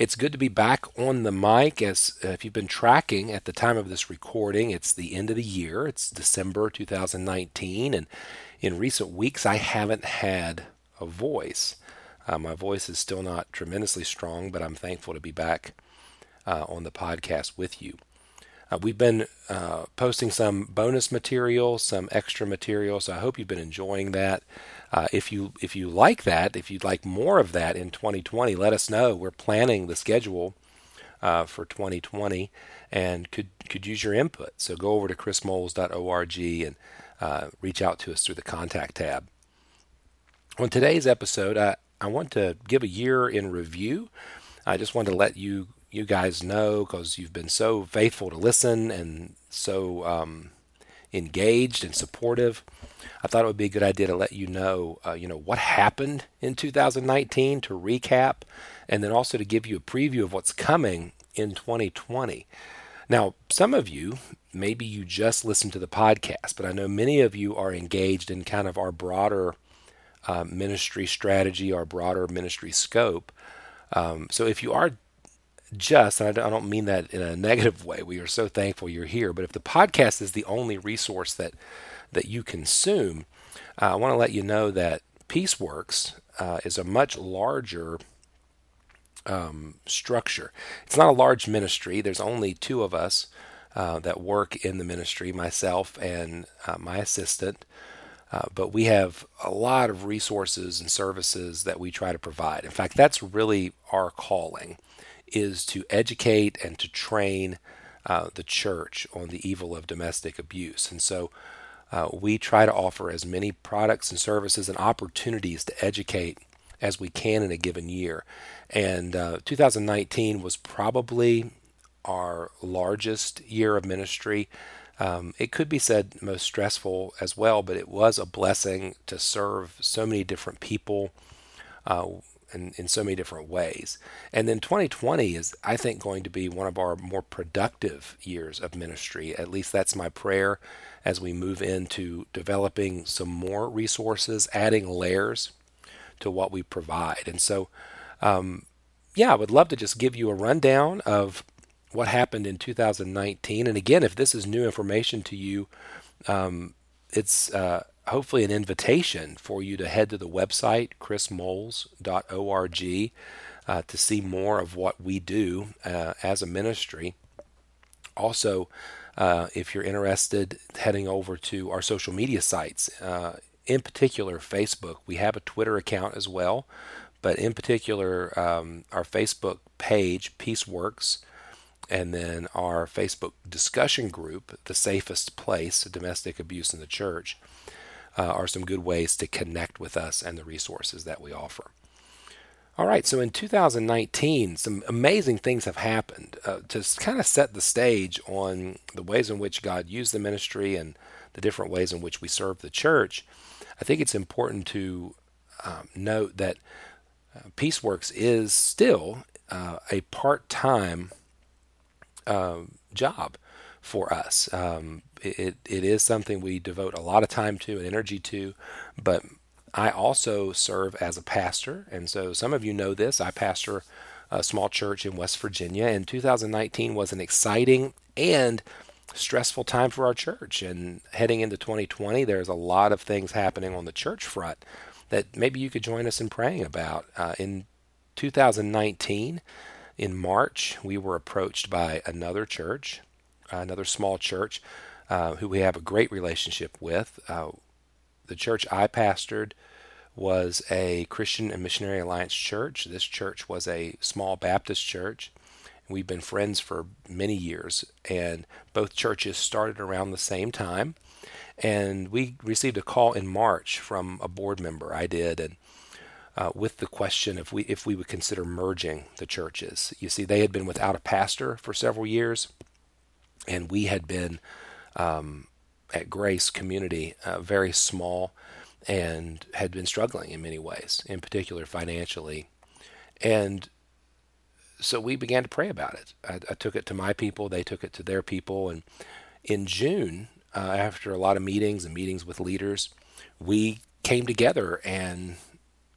It's good to be back on the mic. As uh, if you've been tracking at the time of this recording, it's the end of the year. It's December 2019, and in recent weeks, I haven't had a voice. Uh, my voice is still not tremendously strong, but I'm thankful to be back uh, on the podcast with you. Uh, we've been uh, posting some bonus material, some extra material, so I hope you've been enjoying that. Uh, if you if you like that, if you'd like more of that in 2020, let us know. We're planning the schedule uh, for 2020 and could could use your input. So go over to chrismoles.org and uh, reach out to us through the contact tab. On today's episode, I, I want to give a year in review. I just want to let you you guys know because you've been so faithful to listen and so um, engaged and supportive. I thought it would be a good idea to let you know, uh, you know, what happened in 2019 to recap, and then also to give you a preview of what's coming in 2020. Now, some of you, maybe you just listened to the podcast, but I know many of you are engaged in kind of our broader uh, ministry strategy, our broader ministry scope. Um, so if you are just, and I don't mean that in a negative way, we are so thankful you're here, but if the podcast is the only resource that that you consume, uh, I want to let you know that Peaceworks uh, is a much larger um, structure. It's not a large ministry. There's only two of us uh, that work in the ministry, myself and uh, my assistant. Uh, but we have a lot of resources and services that we try to provide. In fact, that's really our calling is to educate and to train uh, the church on the evil of domestic abuse. And so uh, we try to offer as many products and services and opportunities to educate as we can in a given year. And uh, 2019 was probably our largest year of ministry. Um, it could be said most stressful as well, but it was a blessing to serve so many different people. Uh, in, in so many different ways. And then 2020 is, I think, going to be one of our more productive years of ministry. At least that's my prayer as we move into developing some more resources, adding layers to what we provide. And so, um, yeah, I would love to just give you a rundown of what happened in 2019. And again, if this is new information to you, um, it's uh, hopefully an invitation for you to head to the website, chrismoles.org, uh, to see more of what we do uh, as a ministry. Also, uh, if you're interested, heading over to our social media sites, uh, in particular Facebook. We have a Twitter account as well, but in particular, um, our Facebook page, Peaceworks, and then our Facebook discussion group, The Safest Place, Domestic Abuse in the Church uh, are some good ways to connect with us and the resources that we offer. All right, so in 2019, some amazing things have happened uh, to kind of set the stage on the ways in which God used the ministry and the different ways in which we serve the church. I think it's important to um, note that uh, Peaceworks is still uh, a part time uh, job for us. Um, it, it is something we devote a lot of time to and energy to, but I also serve as a pastor. And so some of you know this. I pastor a small church in West Virginia, and 2019 was an exciting and stressful time for our church. And heading into 2020, there's a lot of things happening on the church front that maybe you could join us in praying about. Uh, in 2019, in March, we were approached by another church, another small church, uh, who we have a great relationship with. Uh, the church I pastored was a Christian and Missionary Alliance church. This church was a small Baptist church. We've been friends for many years, and both churches started around the same time. And we received a call in March from a board member. I did, and uh, with the question if we if we would consider merging the churches. You see, they had been without a pastor for several years, and we had been um, at Grace Community uh, very small and had been struggling in many ways, in particular financially. And so we began to pray about it. I, I, took it to my people, they took it to their people. And in June, uh, after a lot of meetings and meetings with leaders, we came together and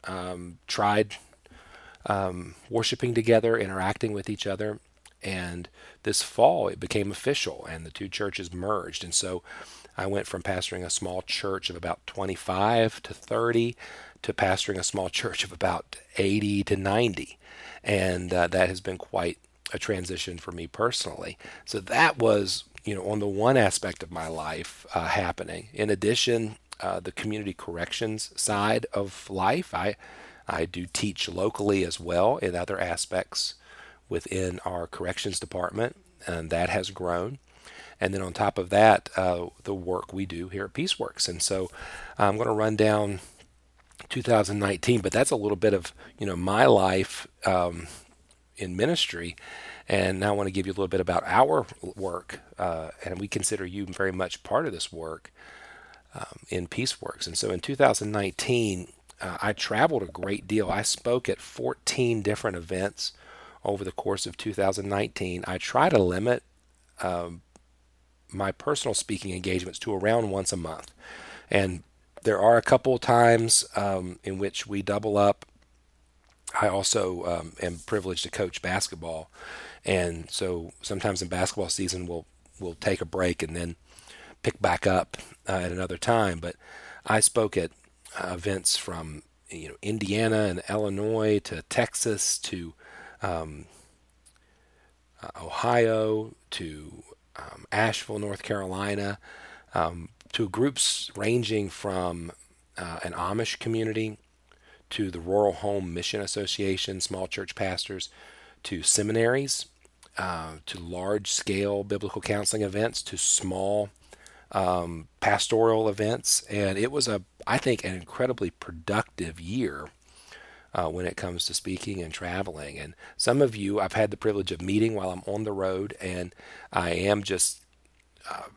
um, tried um, worshiping together, interacting with each other. And this fall, it became official, and the two churches merged. And so I went from pastoring a small church of about 25 to 30 to pastoring a small church of about 80 to 90. And uh, that has been quite a transition for me personally. So that was, you know, on the one aspect of my life uh, happening. In addition, uh, the community corrections side of life, I, I do teach locally as well in other aspects within our corrections department, and that has grown and then on top of that, uh, the work we do here at Peaceworks. And so I'm going to run down 2019, but that's a little bit of you know my life um, in ministry. And now I want to give you a little bit about our work, uh, and we consider you very much part of this work um, in Peaceworks. And so in 2019, uh, I traveled a great deal. I spoke at 14 different events over the course of 2019. I try to limit um, my personal speaking engagements to around once a month. And there are a couple of times um, in which we double up. I also um, am privileged to coach basketball, and so sometimes in basketball season we'll we'll take a break and then pick back up uh, at another time. But I spoke at uh, events from you know Indiana and Illinois to Texas to um, uh, Ohio to um, Asheville, North Carolina, um, to groups ranging from uh, an Amish community to the Rural Home Mission Association, small church pastors, to seminaries, uh, to large scale biblical counseling events, to small um, pastoral events. And it was a, I think, an incredibly productive year uh, when it comes to speaking and traveling. And some of you I've had the privilege of meeting while I'm on the road, and I am just uh,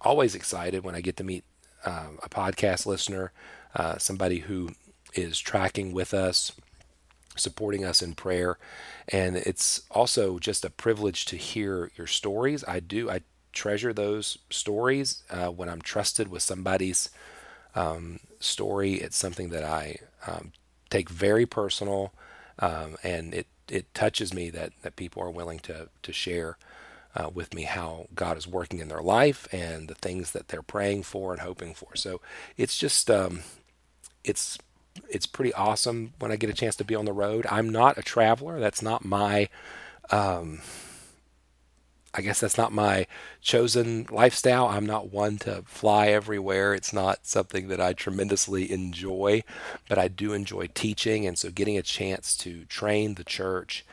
always excited when I get to meet uh, a podcast listener, uh, somebody who is tracking with us, supporting us in prayer. And it's also just a privilege to hear your stories. I do, I treasure those stories uh, when I'm trusted with somebody's um, story. It's something that I um, take very personal, um, and it it touches me that that people are willing to to share uh, with me how God is working in their life and the things that they're praying for and hoping for. So it's just um, it's it's pretty awesome when I get a chance to be on the road. I'm not a traveler. That's not my um, I guess that's not my chosen lifestyle. I'm not one to fly everywhere. It's not something that I tremendously enjoy, but I do enjoy teaching. And so getting a chance to train the church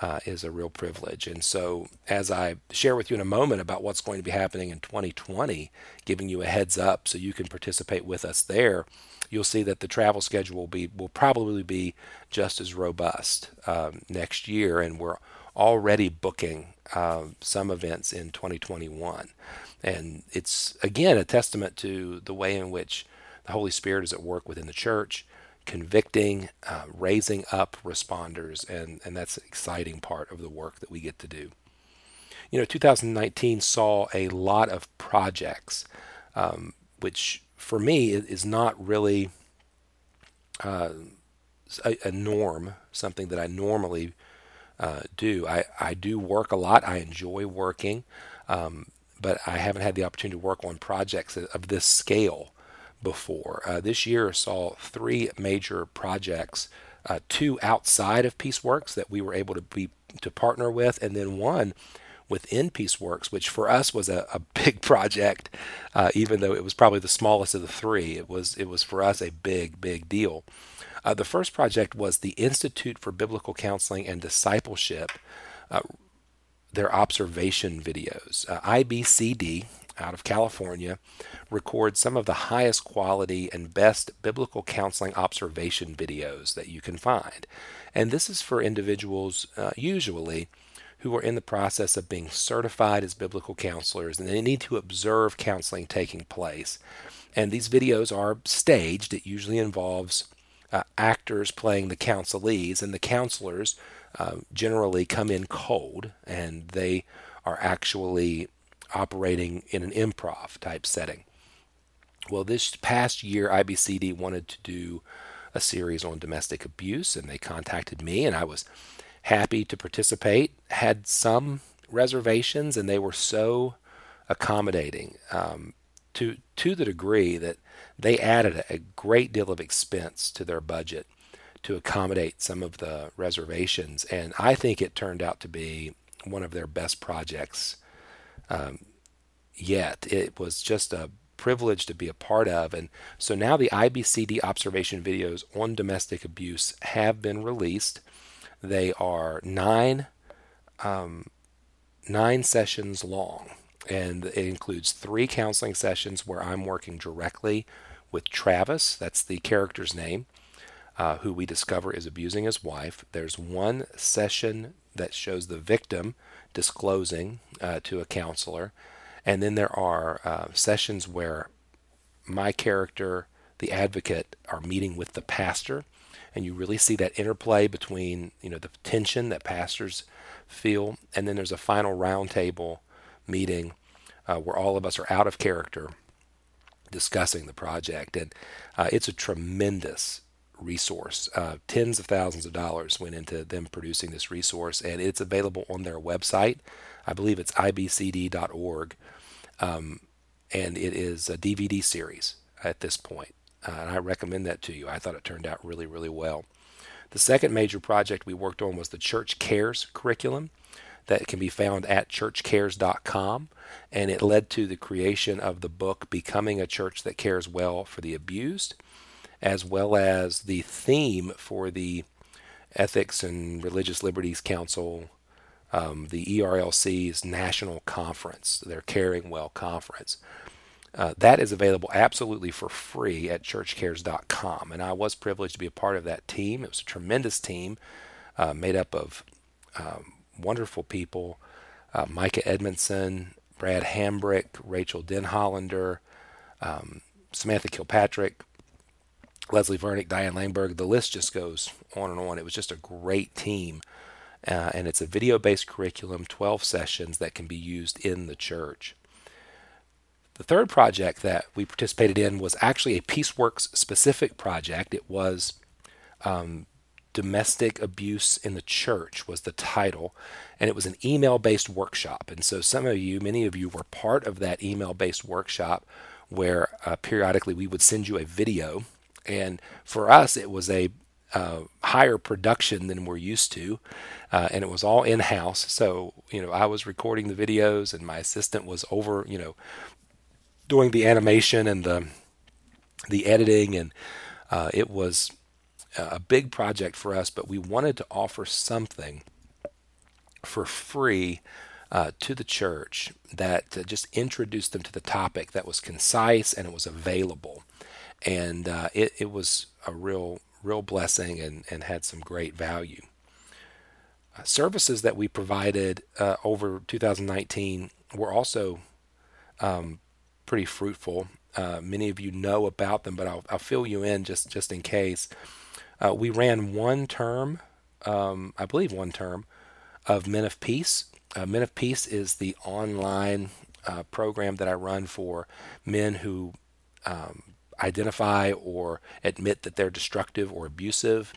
uh, is a real privilege. And so, as I share with you in a moment about what's going to be happening in 2020, giving you a heads up so you can participate with us there, you'll see that the travel schedule will be will probably be just as robust um, next year, and we're already booking uh, some events in 2021. And it's, again, a testament to the way in which the Holy Spirit is at work within the church, convicting, uh, raising up responders. And, and that's an exciting part of the work that we get to do. You know, 2019 saw a lot of projects, um, which for me is not really uh, a, a norm, something that I normally uh, do. I, I do work a lot. I enjoy working, um, but I haven't had the opportunity to work on projects of this scale before. Uh, this year saw three major projects, uh, two outside of Peaceworks that we were able to be to partner with, and then one within Peaceworks, which for us was a, a big project, uh, even though it was probably the smallest of the three. It was it was for us a big big deal. Uh, the first project was the Institute for Biblical Counseling and Discipleship, uh, their observation videos. Uh, IBCD out of California records some of the highest quality and best biblical counseling observation videos that you can find. And this is for individuals uh, usually who are in the process of being certified as biblical counselors, and they need to observe counseling taking place. And these videos are staged. It usually involves uh, actors playing the counselees, and the counselors uh, generally come in cold, and they are actually operating in an improv type setting. Well, this past year, IBCD wanted to do a series on domestic abuse, and they contacted me, and I was happy to participate. Had some reservations, and they were so accommodating um, to to the degree that they added a great deal of expense to their budget to accommodate some of the reservations, and I think it turned out to be one of their best projects um, yet. It was just a privilege to be a part of, and so now the IBCD observation videos on domestic abuse have been released. They are nine um, nine sessions long, and it includes three counseling sessions where I'm working directly with Travis. That's the character's name. Uh, who we discover is abusing his wife. There's one session that shows the victim disclosing uh, to a counselor, and then there are uh, sessions where my character, the advocate, are meeting with the pastor and you really see that interplay between you know the tension that pastors feel, and then there's a final roundtable meeting uh, where all of us are out of character discussing the project, and uh, it's a tremendous resource. Uh, tens of thousands of dollars went into them producing this resource, and it's available on their website. I believe it's ibcd.org, um, and it is a DVD series at this point. Uh, and I recommend that to you. I thought it turned out really, really well. The second major project we worked on was the Church Cares curriculum that can be found at churchcares.com. And it led to the creation of the book Becoming a Church That Cares Well for the Abused, as well as the theme for the Ethics and Religious Liberties Council, um, the ERLC's national conference, their Caring Well conference. Uh, that is available absolutely for free at churchcares.com. And I was privileged to be a part of that team. It was a tremendous team uh, made up of um, wonderful people uh, Mika Edmondson, Brad Hambrick, Rachael Denhollander, um, Samantha Kilpatrick, Leslie Vernick, Diane Langberg. The list just goes on and on. It was just a great team. Uh, and it's a video based curriculum, 12 sessions that can be used in the church. The third project that we participated in was actually a Peaceworks specific project. It was um, Domestic Abuse in the Church was the title, and it was an email based workshop. And so some of you, many of you, were part of that email based workshop where uh, periodically we would send you a video. And for us, it was a uh, higher production than we're used to, uh, and it was all in house. So you know, I was recording the videos, and my assistant was over, you know, doing the animation and the the editing, and uh, it was a big project for us. But we wanted to offer something for free uh, to the church that uh, just introduced them to the topic that was concise and it was available, and uh, it, it was a real real blessing and, and had some great value. Uh, services that we provided uh, over 2019 were also um, pretty fruitful. Uh, many of you know about them, but I'll, I'll fill you in just, just in case. Uh, we ran one term, um, I believe one term, of Men of Peace. Uh, Men of Peace is the online uh, program that I run for men who um, identify or admit that they're destructive or abusive.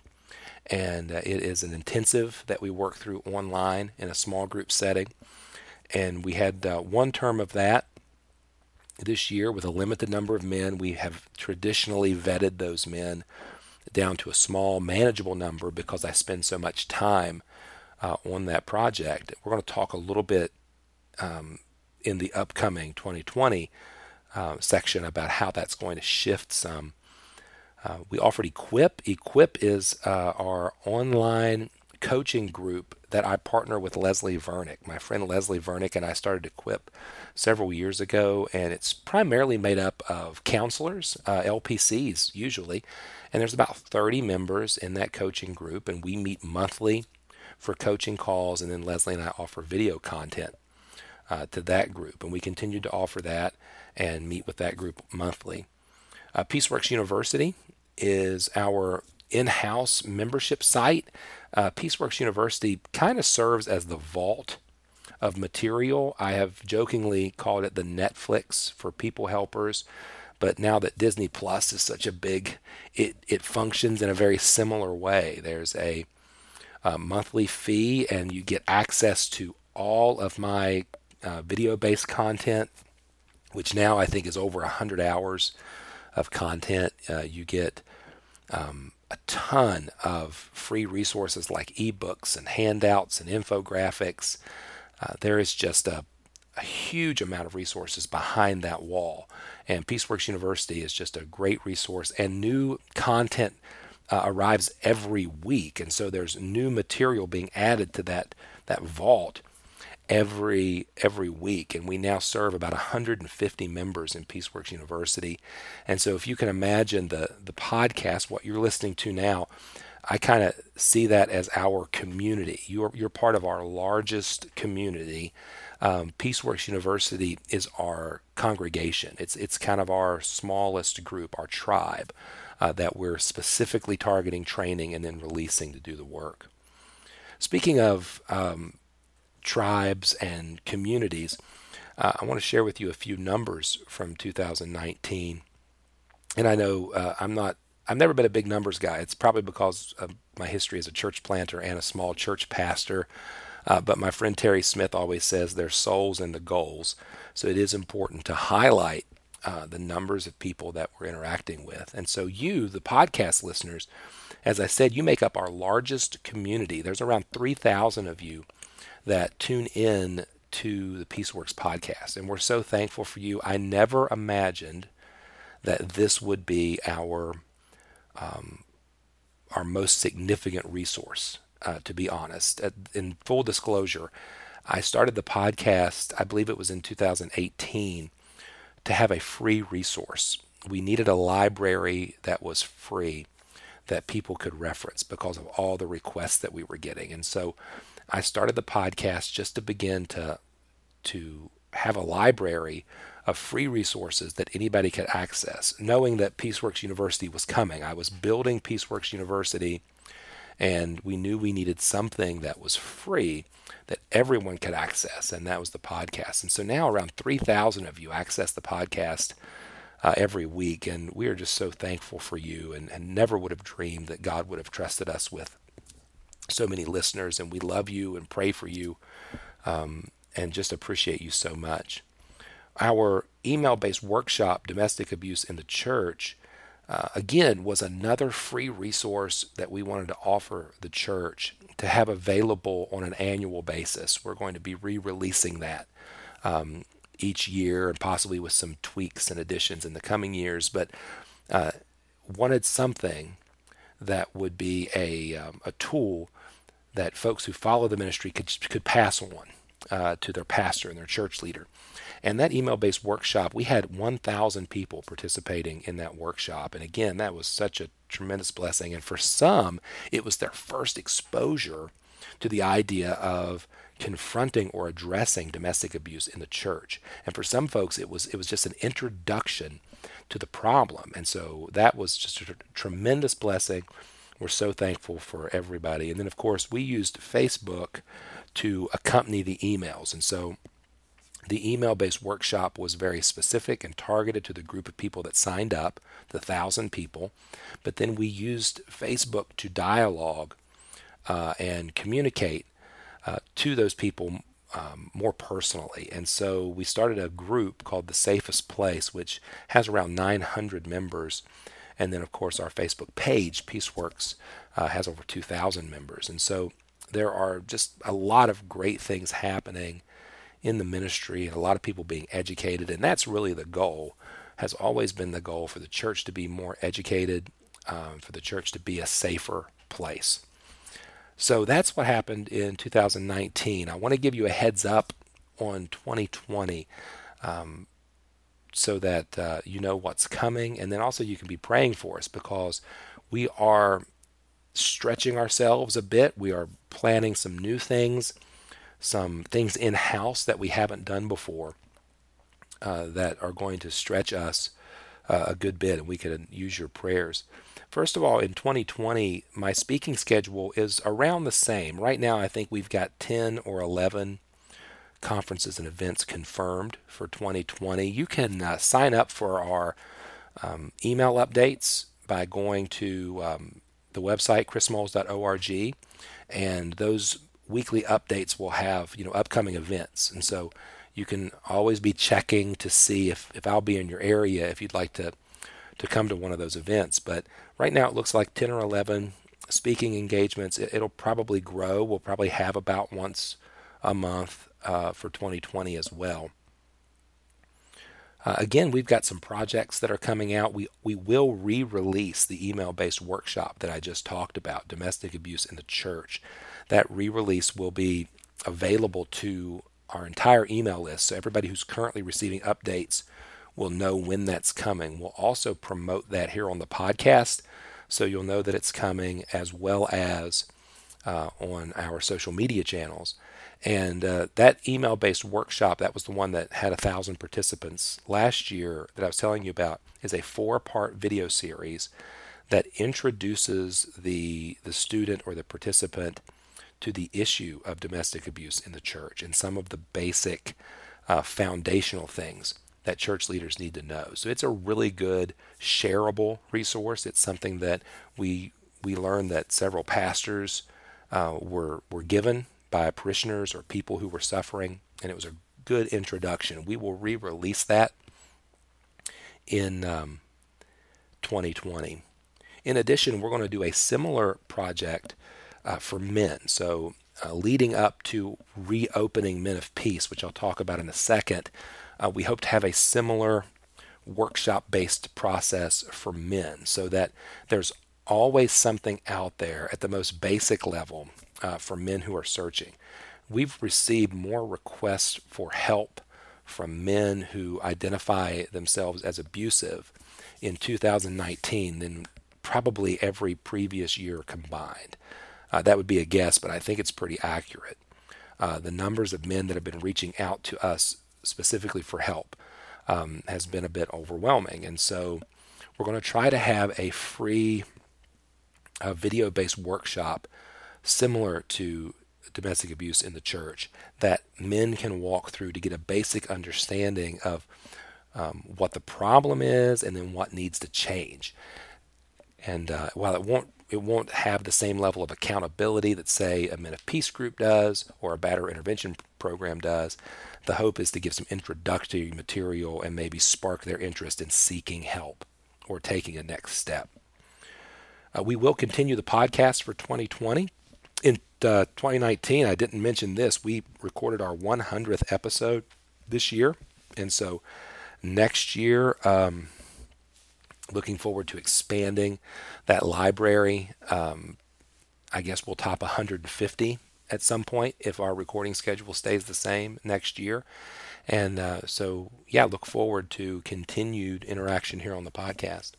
And uh, it is an intensive that we work through online in a small group setting. And we had uh, one term of that this year with a limited number of men. We have traditionally vetted those men down to a small, manageable number because I spend so much time uh, on that project. We're going to talk a little bit um, in the upcoming 2020 uh, section about how that's going to shift some. Uh, we offered Equip. Equip is uh, our online coaching group that I partner with Leslie Vernick. My friend Leslie Vernick and I started Equip several years ago, and it's primarily made up of counselors, uh, LPCs usually, and there's about 30 members in that coaching group, and we meet monthly for coaching calls, and then Leslie and I offer video content uh, to that group, and we continue to offer that and meet with that group monthly. Uh, Peaceworks University is our in-house membership site. Uh, Peaceworks University kind of serves as the vault of material. I have jokingly called it the Netflix for people helpers. But now that Disney Plus is such a big, it, it functions in a very similar way. There's a, a monthly fee, and you get access to all of my uh, video based content, which now I think is over 100 hours of content. Uh, you get um, a ton of free resources like ebooks and handouts and infographics. Uh, there is just a, a huge amount of resources behind that wall. And Peaceworks University is just a great resource, and new content uh, arrives every week. And so there's new material being added to that, that vault every every week and we now serve about 150 members in Peaceworks University. And so if you can imagine the the podcast what you're listening to now I kind of see that as our community. You're you're part of our largest community. Um, Peaceworks University is our congregation. It's it's kind of our smallest group, our tribe, uh, that we're specifically targeting training and then releasing to do the work. Speaking of um, tribes and communities, uh, I want to share with you a few numbers from 2019. And I know uh, I'm not I've never been a big numbers guy. It's probably because of my history as a church planter and a small church pastor. Uh, but my friend Terry Smith always says there's souls in the goals. So it is important to highlight uh, the numbers of people that we're interacting with. And so you, the podcast listeners, as I said, you make up our largest community. There's around 3,000 of you that tune in to the Peaceworks podcast. And we're so thankful for you. I never imagined that this would be our um, our most significant resource, uh, to be honest. In full disclosure, I started the podcast, I believe it was in 2018, to have a free resource. We needed a library that was free that people could reference because of all the requests that we were getting. And so I started the podcast just to begin to to have a library of free resources that anybody could access, knowing that Peaceworks University was coming. I was building Peaceworks University, and we knew we needed something that was free that everyone could access, and that was the podcast. And so now around 3,000 of you access the podcast uh, every week, and we are just so thankful for you and, and never would have dreamed that God would have trusted us with so many listeners, and we love you and pray for you um, and just appreciate you so much our email based workshop, Domestic Abuse in the Church, uh, again, was another free resource that we wanted to offer the church to have available on an annual basis. We're going to be re releasing that um, each year and possibly with some tweaks and additions in the coming years, but uh, wanted something that would be a, um, a tool that folks who follow the ministry could, could pass on uh, to their pastor and their church leader. And that email based workshop, we had 1,000 people participating in that workshop. And again, that was such a tremendous blessing. And for some, it was their first exposure to the idea of confronting or addressing domestic abuse in the church. And for some folks, it was it was just an introduction to the problem. And so that was just a tremendous blessing. We're so thankful for everybody. And then, of course, we used Facebook to accompany the emails. And so the email based workshop was very specific and targeted to the group of people that signed up, the thousand people. But then we used Facebook to dialogue uh, and communicate uh, to those people um, more personally. And so we started a group called The Safest Place, which has around 900 members. And then, of course, our Facebook page, Peaceworks, uh, has over 2,000 members. And so there are just a lot of great things happening in the ministry and a lot of people being educated. And that's really the goal, has always been the goal for the church to be more educated, um, for the church to be a safer place. So that's what happened in 2019. I want to give you a heads up on 2020 um, so that uh, you know what's coming. And then also you can be praying for us because we are stretching ourselves a bit. We are planning some new things, some things in house that we haven't done before uh, that are going to stretch us uh, a good bit, and we could use your prayers. First of all, in 2020, my speaking schedule is around the same. Right now, I think we've got 10 or 11 conferences and events confirmed for 2020. You can uh, sign up for our um, email updates by going to um, the website chrismoles.org, and those weekly updates will have you know upcoming events, and so you can always be checking to see if, if I'll be in your area if you'd like to to come to one of those events. But right now it looks like 10 or 11 speaking engagements. It, will probably grow. We'll probably have about once a month uh, for 2020 as well. Uh, again, we've got some projects that are coming out. We we will re-release the email-based workshop that I just talked about, domestic abuse in the church. That re-release will be available to our entire email list, so everybody who's currently receiving updates will know when that's coming. We'll also promote that here on the podcast, so you'll know that it's coming as well as uh, on our social media channels. And uh, that email based workshop, that was the one that had a thousand participants last year that I was telling you about, is a four part video series that introduces the, the student or the participant to the issue of domestic abuse in the church and some of the basic uh, foundational things that church leaders need to know. So it's a really good shareable resource. It's something that we we learned that several pastors uh, were were given by parishioners or people who were suffering, and it was a good introduction. We will re-release that in um, 2020. In addition, we're going to do a similar project uh, for men. So, uh, leading up to reopening Men of Peace, which I'll talk about in a second, uh, we hope to have a similar workshop based process for men so that there's always something out there at the most basic level uh, for men who are searching. We've received more requests for help from men who identify themselves as abusive in 2019 than probably every previous year combined. Uh, that would be a guess, but I think it's pretty accurate. Uh, the numbers of men that have been reaching out to us specifically for help um, has been a bit overwhelming. And so we're going to try to have a free uh, video based workshop similar to domestic abuse in the church that men can walk through to get a basic understanding of um, what the problem is and then what needs to change. And uh, while it won't it won't have the same level of accountability that say a Men of Peace group does or a batter intervention program does, the hope is to give some introductory material and maybe spark their interest in seeking help or taking a next step. Uh, we will continue the podcast for 2020 in uh, 2019, I didn't mention this. We recorded our 100th episode this year, and so next year, um, looking forward to expanding that library. Um, I guess we'll top 150 at some point if our recording schedule stays the same next year. And uh, so, yeah, look forward to continued interaction here on the podcast.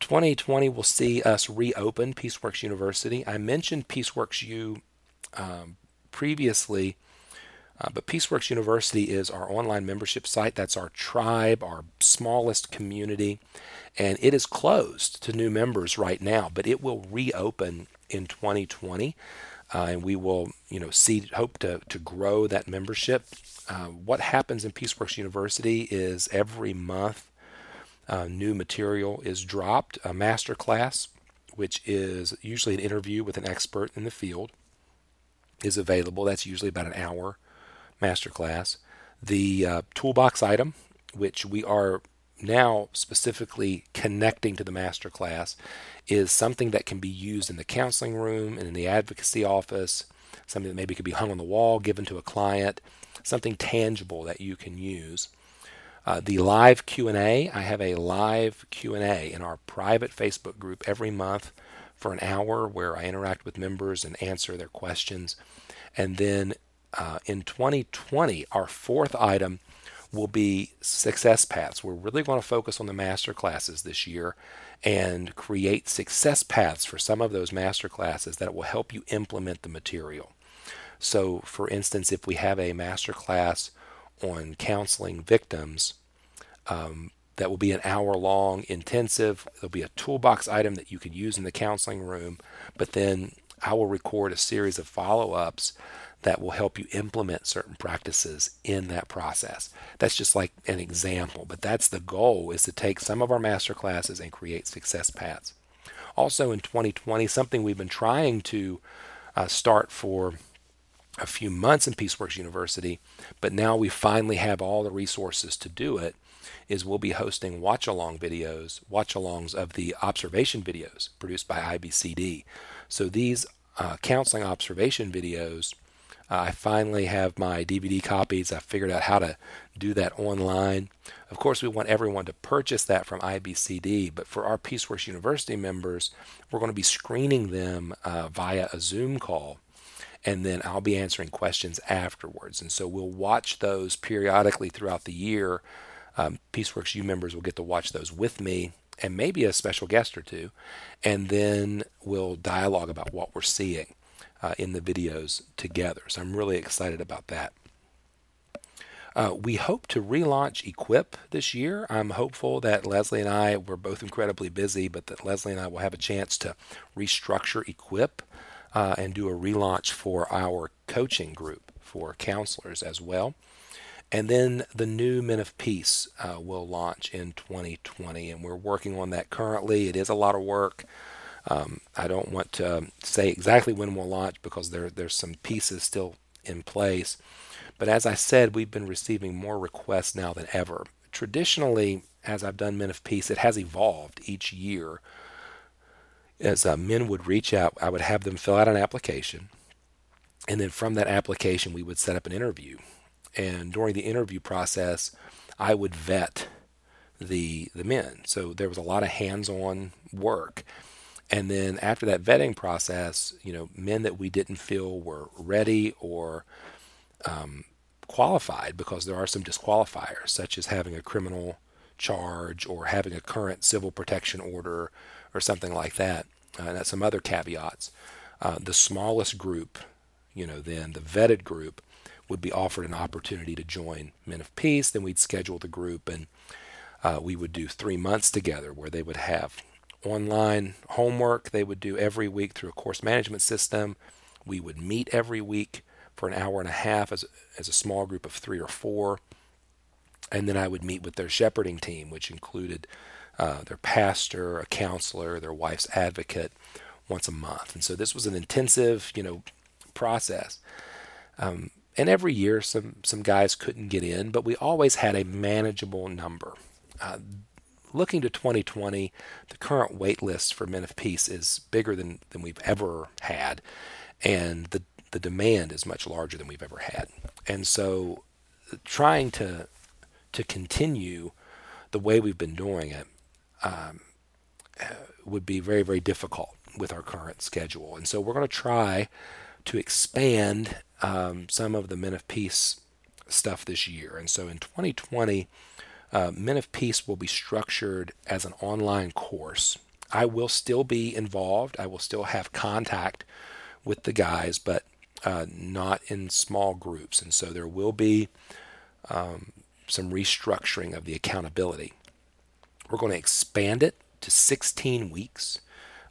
2020 will see us reopen Peaceworks University. I mentioned Peaceworks U um, previously, uh, but Peaceworks University is our online membership site. That's our tribe, our smallest community, and it is closed to new members right now, but it will reopen in 2020. Uh, and we will, you know, see hope to, to grow that membership. Uh, what happens in Peaceworks University is every month uh, new material is dropped. A master class, which is usually an interview with an expert in the field, is available. That's usually about an hour master class. The uh, toolbox item, which we are now specifically connecting to the master class, is something that can be used in the counseling room and in the advocacy office, something that maybe could be hung on the wall, given to a client, something tangible that you can use. Uh, the live Q&A, I have a live Q&A in our private Facebook group every month for an hour where I interact with members and answer their questions. And then uh, in 2020, our fourth item will be success paths. We're really going to focus on the master classes this year and create success paths for some of those master classes that will help you implement the material. So, for instance, if we have a master class on counseling victims, um, that will be an hour long intensive. There'll be a toolbox item that you can use in the counseling room, but then I will record a series of follow ups that will help you implement certain practices in that process. That's just like an example, but that's the goal is to take some of our master classes and create success paths. Also in 2020, something we've been trying to uh, start for a few months in Peaceworks University, but now we finally have all the resources to do it, is we'll be hosting watch along videos, watch alongs of the observation videos produced by IBCD. So these uh, counseling observation videos uh, I finally have my DVD copies. I figured out how to do that online. Of course, we want everyone to purchase that from IBCD, but for our Peaceworks University members, we're going to be screening them uh, via a Zoom call, and then I'll be answering questions afterwards. And so we'll watch those periodically throughout the year. Um, Peaceworks U members will get to watch those with me and maybe a special guest or two, and then we'll dialogue about what we're seeing uh, in the videos together. So I'm really excited about that. Uh, we hope to relaunch Equip this year. I'm hopeful that Leslie and I, we're both incredibly busy, but that Leslie and I will have a chance to restructure Equip uh, and do a relaunch for our coaching group for counselors as well. And then the new Men of Peace uh, will launch in 2020, and we're working on that currently. It is a lot of work. Um, I don't want to say exactly when we'll launch because there there's some pieces still in place. But as I said, we've been receiving more requests now than ever. Traditionally, as I've done Men of Peace, it has evolved each year. As uh, men would reach out, I would have them fill out an application. And then from that application, we would set up an interview. And during the interview process, I would vet the the men. So there was a lot of hands-on work. And then after that vetting process, you know, men that we didn't feel were ready or um, qualified, because there are some disqualifiers, such as having a criminal charge or having a current civil protection order or something like that. Uh, and that's some other caveats. Uh, the smallest group, you know, then the vetted group would be offered an opportunity to join Men of Peace. Then we'd schedule the group and uh, we would do three months together where they would have online homework they would do every week through a course management system. We would meet every week for an hour and a half as, as a small group of three or four. And then I would meet with their shepherding team, which included uh, their pastor, a counselor, their wife's advocate once a month. And so this was an intensive, you know, process. Um, and every year, some some guys couldn't get in, but we always had a manageable number. Uh, looking to 2020, the current wait list for Men of Peace is bigger than, than we've ever had, and the the demand is much larger than we've ever had. And so, trying to to continue the way we've been doing it um, would be very very difficult with our current schedule. And so, we're going to try to expand um, some of the Men of Peace stuff this year. And so, in 2020 uh, Men of Peace will be structured as an online course. I will still be involved. I will still have contact with the guys, but uh, not in small groups. And so there will be um, some restructuring of the accountability. We're going to expand it to 16 weeks,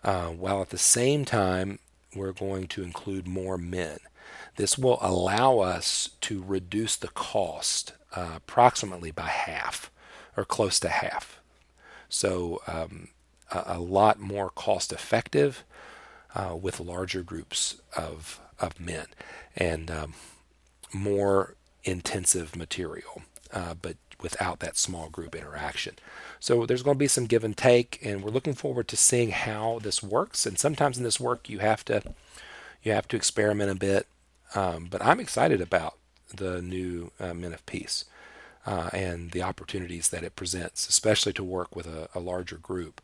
uh, while at the same time, we're going to include more men. This will allow us to reduce the cost uh, approximately by half or close to half. So um, a, a, lot more cost effective uh, with larger groups of, of men and um, more intensive material, uh, but without that small group interaction. So there's going to be some give and take, and we're looking forward to seeing how this works. And sometimes in this work, you have to you have to experiment a bit. Um, but I'm excited about the new uh, Men of Peace uh, and the opportunities that it presents, especially to work with a, a larger group.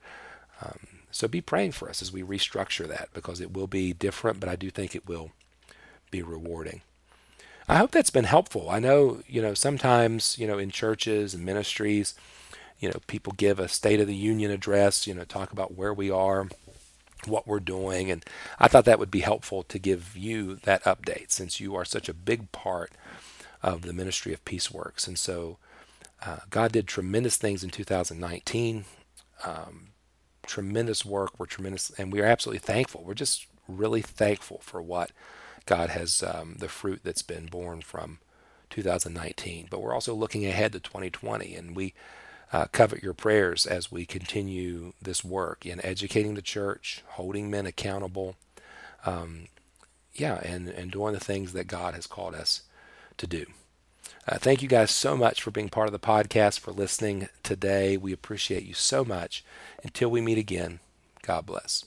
Um, so be praying for us as we restructure that because it will be different, but I do think it will be rewarding. I hope that's been helpful. I know, you know, sometimes, you know, in churches and ministries, you know, people give a State of the Union address, you know, talk about where we are, what we're doing. And I thought that would be helpful to give you that update since you are such a big part of the ministry of Peaceworks. And so uh, God did tremendous things in 2019. Um, tremendous work. We're tremendous, and we are absolutely thankful. We're just really thankful for what God has, um, the fruit that's been born from 2019. But we're also looking ahead to 2020, and we uh, covet your prayers as we continue this work in educating the church, holding men accountable, um, yeah, and, and doing the things that God has called us to do. Uh, thank you guys so much for being part of the podcast, for listening today. We appreciate you so much. Until we meet again, God bless.